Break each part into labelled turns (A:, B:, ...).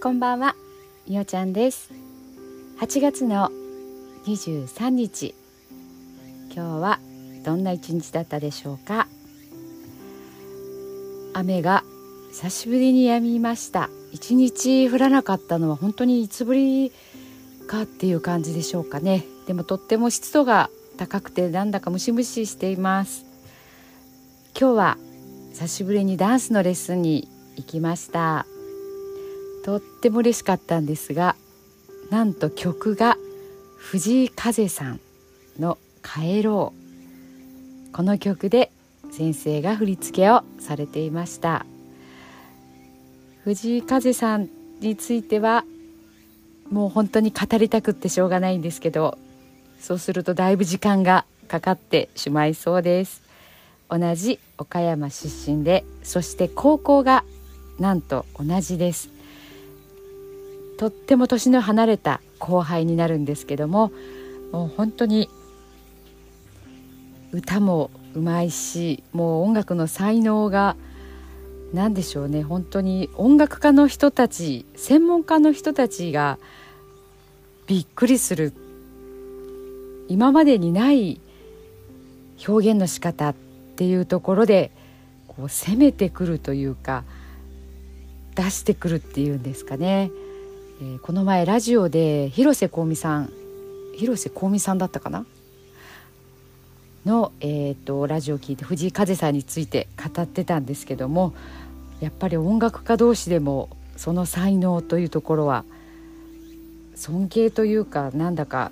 A: こんばんは。みおちゃんです。8月の23日今日はどんな一日だったでしょうか？雨が久しぶりに止みました。一日降らなかったのは本当にいつぶりかっていう感じでしょうかね。でもとっても湿度が高くてなんだかムシムシしています。今日は久しぶりにダンスのレッスンに行きました。とっても嬉しかったんですがなんと曲が藤井風さんの「帰ろう」この曲で先生が振り付けをされていました。藤井風さんについてはもう本当に語りたくってしょうがないんですけどそうするとだいぶ時間がかかってしまいそうです。同じ岡山出身でそして高校がなんと同じです。とっても年の離れた後輩になるんですけどももう本当に歌もうまいしもう音楽の才能が何でしょうね本当に音楽家の人たち専門家の人たちがびっくりする。今までにない表現の仕方っていうところでこう攻めてくるというか出してくるっていうんですかね、えー、この前ラジオで広瀬香美さん広瀬香美さんだったかな？の、えーと、ラジオを聞いて藤井風さんについて語ってたんですけどもやっぱり音楽家同士でもその才能というところは尊敬というかなんだか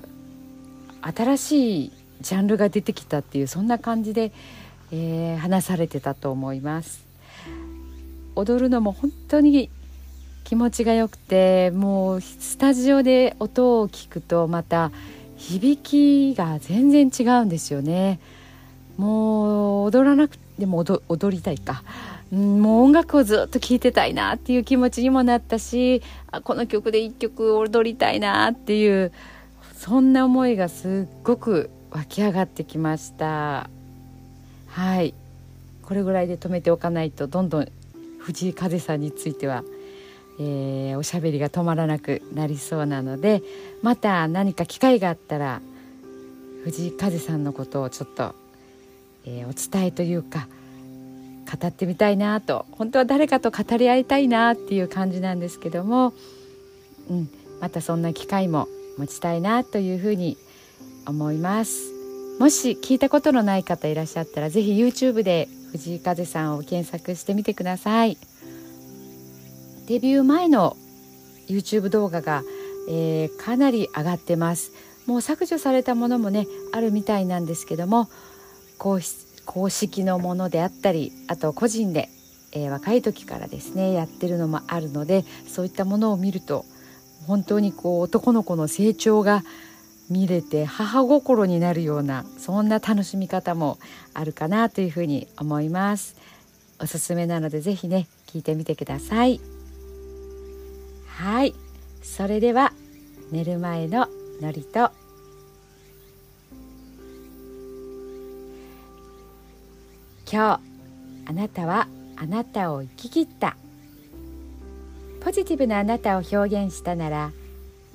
A: 新しいジャンルが出てきたっていうそんな感じで、えー、話されてたと思います。踊るのも本当に気持ちがよくてもうスタジオで音を聞くとまた響きが全然違うんですよね。もう踊らなくても踊りたいか、うん、もう音楽をずっと聴いてたいなっていう気持ちにもなったしあこの曲で一曲踊りたいなっていうそんな思いがすっごく湧き上がってきました。はい。これぐらいで止めておかないとどんどん藤井風さんについてはえー、おしゃべりが止まらなくなりそうなのでまた何か機会があったら藤井風さんのことをちょっと、えー、お伝えというか語ってみたいなと本当は誰かと語り合いたいなっていう感じなんですけども、うん、またそんな機会も持ちたいなというふうに思いますもし聞いたことのない方いらっしゃったら是非 YouTube で藤井風さんを検索してみてください。デビュー前の YouTube 動画が、えー、かなり上がってますもう削除されたものもねあるみたいなんですけども公式のものであったりあと個人で、えー、若い時からですねやってるのもあるのでそういったものを見ると本当にこう男の子の成長が見れて母心になるようなそんな楽しみ方もあるかなというふうに思いますおすすめなのでぜひね聞いてみてください。はい。それでは寝る前の祝詞と。今日あなたはあなたを生き切った。ポジティブなあなたを表現したなら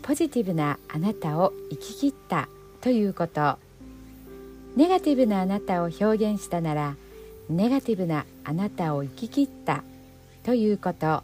A: ポジティブなあなたを生き切った。ということ。ネガティブなあなたを表現したならネガティブなあなたを生き切った。ということ。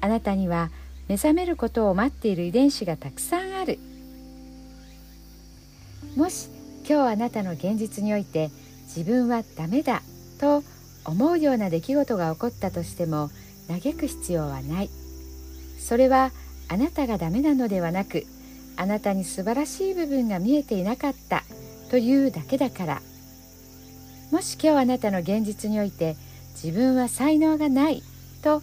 A: あなたには目覚めることを待っている遺伝子がたくさんある。もし今日あなたの現実において自分はダメだと思うような出来事が起こったとしても嘆く必要はない。それはあなたがダメなのではなくあなたに素晴らしい部分が見えていなかったというだけだから。もし今日あなたの現実において自分は才能がないと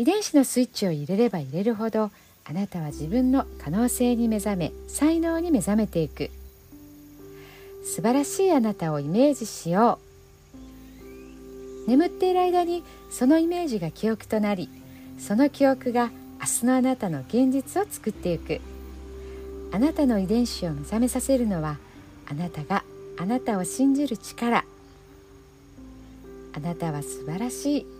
A: 遺伝子のスイッチを入れれば入れるほどあなたは自分の可能性に目覚め才能に目覚めていく。素晴らしいあなたをイメージしよう。眠っている間にそのイメージが記憶となりその記憶が明日のあなたの現実を作っていく。あなたの遺伝子を目覚めさせるのはあなたがあなたを信じる力。あなたは素晴らしい。